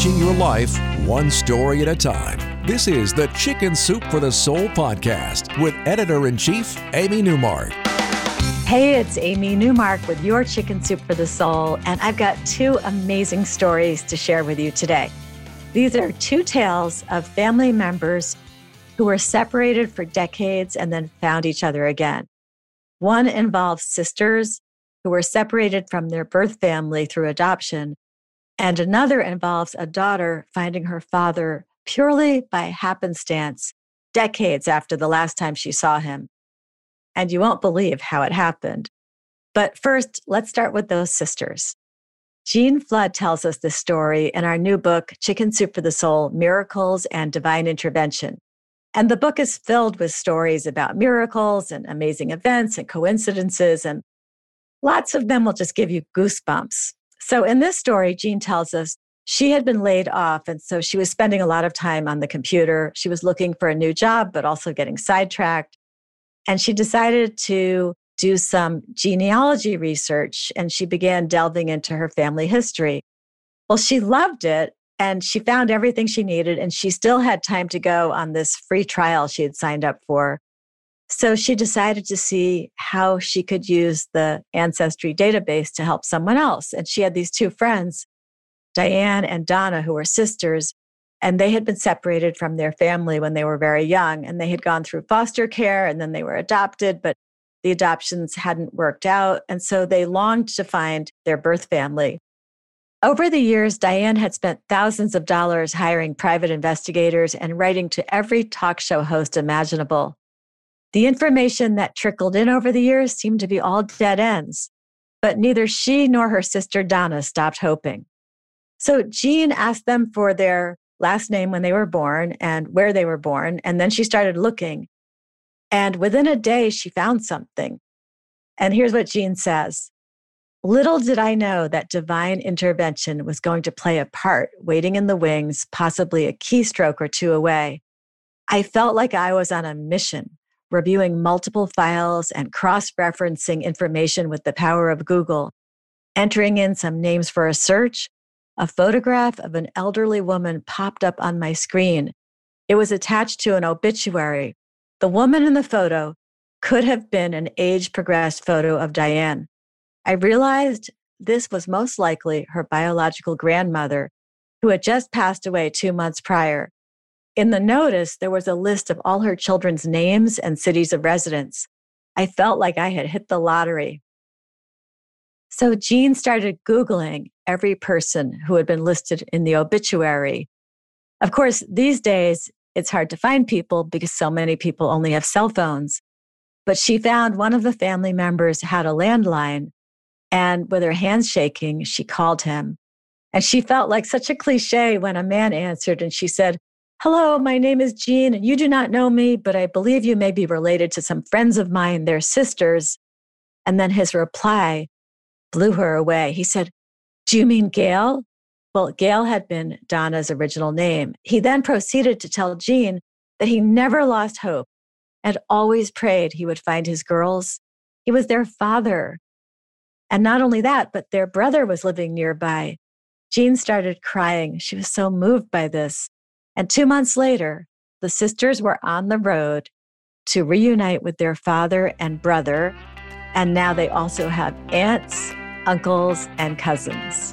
changing your life one story at a time. This is the Chicken Soup for the Soul podcast with editor in chief, Amy Newmark. Hey, it's Amy Newmark with your Chicken Soup for the Soul, and I've got two amazing stories to share with you today. These are two tales of family members who were separated for decades and then found each other again. One involves sisters who were separated from their birth family through adoption, and another involves a daughter finding her father purely by happenstance decades after the last time she saw him. And you won't believe how it happened. But first, let's start with those sisters. Jean Flood tells us this story in our new book, Chicken Soup for the Soul Miracles and Divine Intervention. And the book is filled with stories about miracles and amazing events and coincidences, and lots of them will just give you goosebumps. So in this story, Jean tells us she had been laid off. And so she was spending a lot of time on the computer. She was looking for a new job, but also getting sidetracked. And she decided to do some genealogy research and she began delving into her family history. Well, she loved it and she found everything she needed and she still had time to go on this free trial she had signed up for. So she decided to see how she could use the Ancestry database to help someone else. And she had these two friends, Diane and Donna, who were sisters, and they had been separated from their family when they were very young. And they had gone through foster care and then they were adopted, but the adoptions hadn't worked out. And so they longed to find their birth family. Over the years, Diane had spent thousands of dollars hiring private investigators and writing to every talk show host imaginable. The information that trickled in over the years seemed to be all dead ends, but neither she nor her sister Donna stopped hoping. So Jean asked them for their last name when they were born and where they were born, and then she started looking. And within a day, she found something. And here's what Jean says Little did I know that divine intervention was going to play a part, waiting in the wings, possibly a keystroke or two away. I felt like I was on a mission reviewing multiple files and cross referencing information with the power of Google, entering in some names for a search, a photograph of an elderly woman popped up on my screen. It was attached to an obituary. The woman in the photo could have been an age progressed photo of Diane. I realized this was most likely her biological grandmother, who had just passed away two months prior. In the notice, there was a list of all her children's names and cities of residence. I felt like I had hit the lottery. So Jean started Googling every person who had been listed in the obituary. Of course, these days, it's hard to find people because so many people only have cell phones. But she found one of the family members had a landline, and with her hands shaking, she called him. And she felt like such a cliche when a man answered and she said, Hello, my name is Jean, and you do not know me, but I believe you may be related to some friends of mine, their sisters. And then his reply blew her away. He said, Do you mean Gail? Well, Gail had been Donna's original name. He then proceeded to tell Jean that he never lost hope and always prayed he would find his girls. He was their father. And not only that, but their brother was living nearby. Jean started crying. She was so moved by this. And two months later, the sisters were on the road to reunite with their father and brother. And now they also have aunts, uncles, and cousins.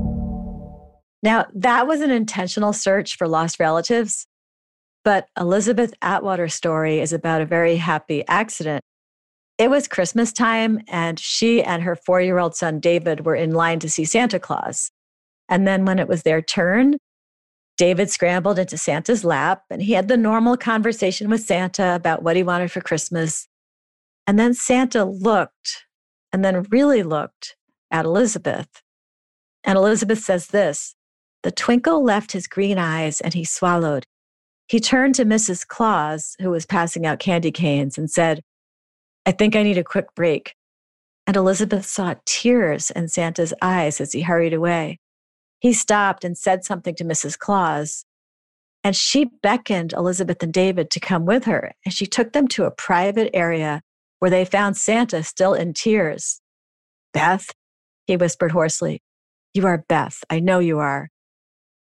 Now, that was an intentional search for lost relatives, but Elizabeth Atwater's story is about a very happy accident. It was Christmas time, and she and her four year old son, David, were in line to see Santa Claus. And then when it was their turn, David scrambled into Santa's lap and he had the normal conversation with Santa about what he wanted for Christmas. And then Santa looked and then really looked at Elizabeth And Elizabeth says this The twinkle left his green eyes and he swallowed. He turned to Mrs. Claus, who was passing out candy canes, and said, I think I need a quick break. And Elizabeth saw tears in Santa's eyes as he hurried away. He stopped and said something to Mrs. Claus, and she beckoned Elizabeth and David to come with her, and she took them to a private area where they found Santa still in tears. Beth, he whispered hoarsely, you are Beth. I know you are.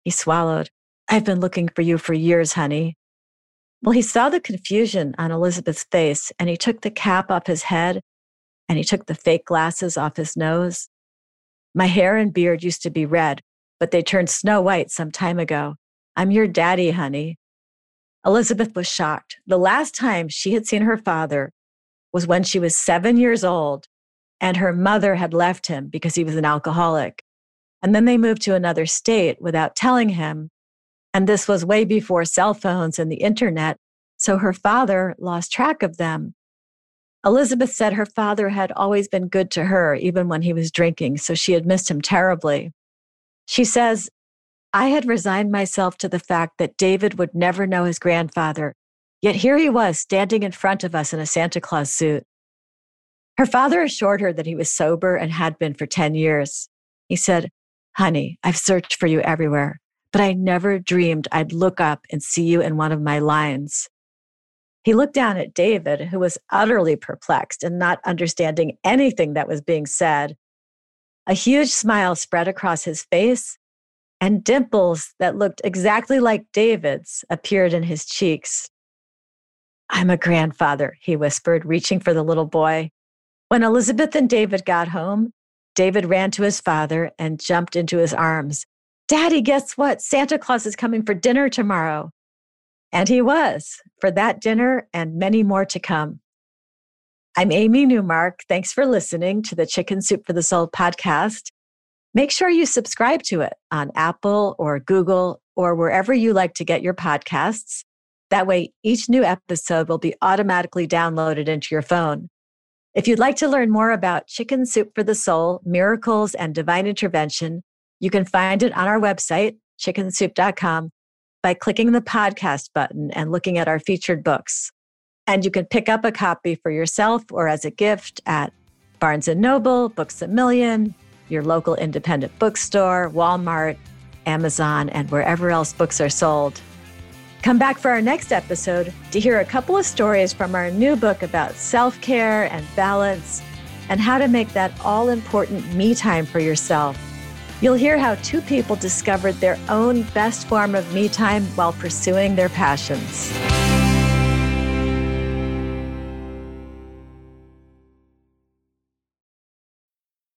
He swallowed. I've been looking for you for years, honey. Well, he saw the confusion on Elizabeth's face and he took the cap off his head and he took the fake glasses off his nose. My hair and beard used to be red, but they turned snow white some time ago. I'm your daddy, honey. Elizabeth was shocked. The last time she had seen her father was when she was seven years old and her mother had left him because he was an alcoholic. And then they moved to another state without telling him. And this was way before cell phones and the internet. So her father lost track of them. Elizabeth said her father had always been good to her, even when he was drinking. So she had missed him terribly. She says, I had resigned myself to the fact that David would never know his grandfather. Yet here he was standing in front of us in a Santa Claus suit. Her father assured her that he was sober and had been for 10 years. He said, Honey, I've searched for you everywhere, but I never dreamed I'd look up and see you in one of my lines. He looked down at David, who was utterly perplexed and not understanding anything that was being said. A huge smile spread across his face, and dimples that looked exactly like David's appeared in his cheeks. I'm a grandfather, he whispered, reaching for the little boy. When Elizabeth and David got home, David ran to his father and jumped into his arms. Daddy, guess what? Santa Claus is coming for dinner tomorrow. And he was for that dinner and many more to come. I'm Amy Newmark. Thanks for listening to the Chicken Soup for the Soul podcast. Make sure you subscribe to it on Apple or Google or wherever you like to get your podcasts. That way, each new episode will be automatically downloaded into your phone. If you'd like to learn more about Chicken Soup for the Soul, miracles, and divine intervention, you can find it on our website, chickensoup.com, by clicking the podcast button and looking at our featured books. And you can pick up a copy for yourself or as a gift at Barnes & Noble, Books A Million, your local independent bookstore, Walmart, Amazon, and wherever else books are sold. Come back for our next episode to hear a couple of stories from our new book about self care and balance and how to make that all important me time for yourself. You'll hear how two people discovered their own best form of me time while pursuing their passions.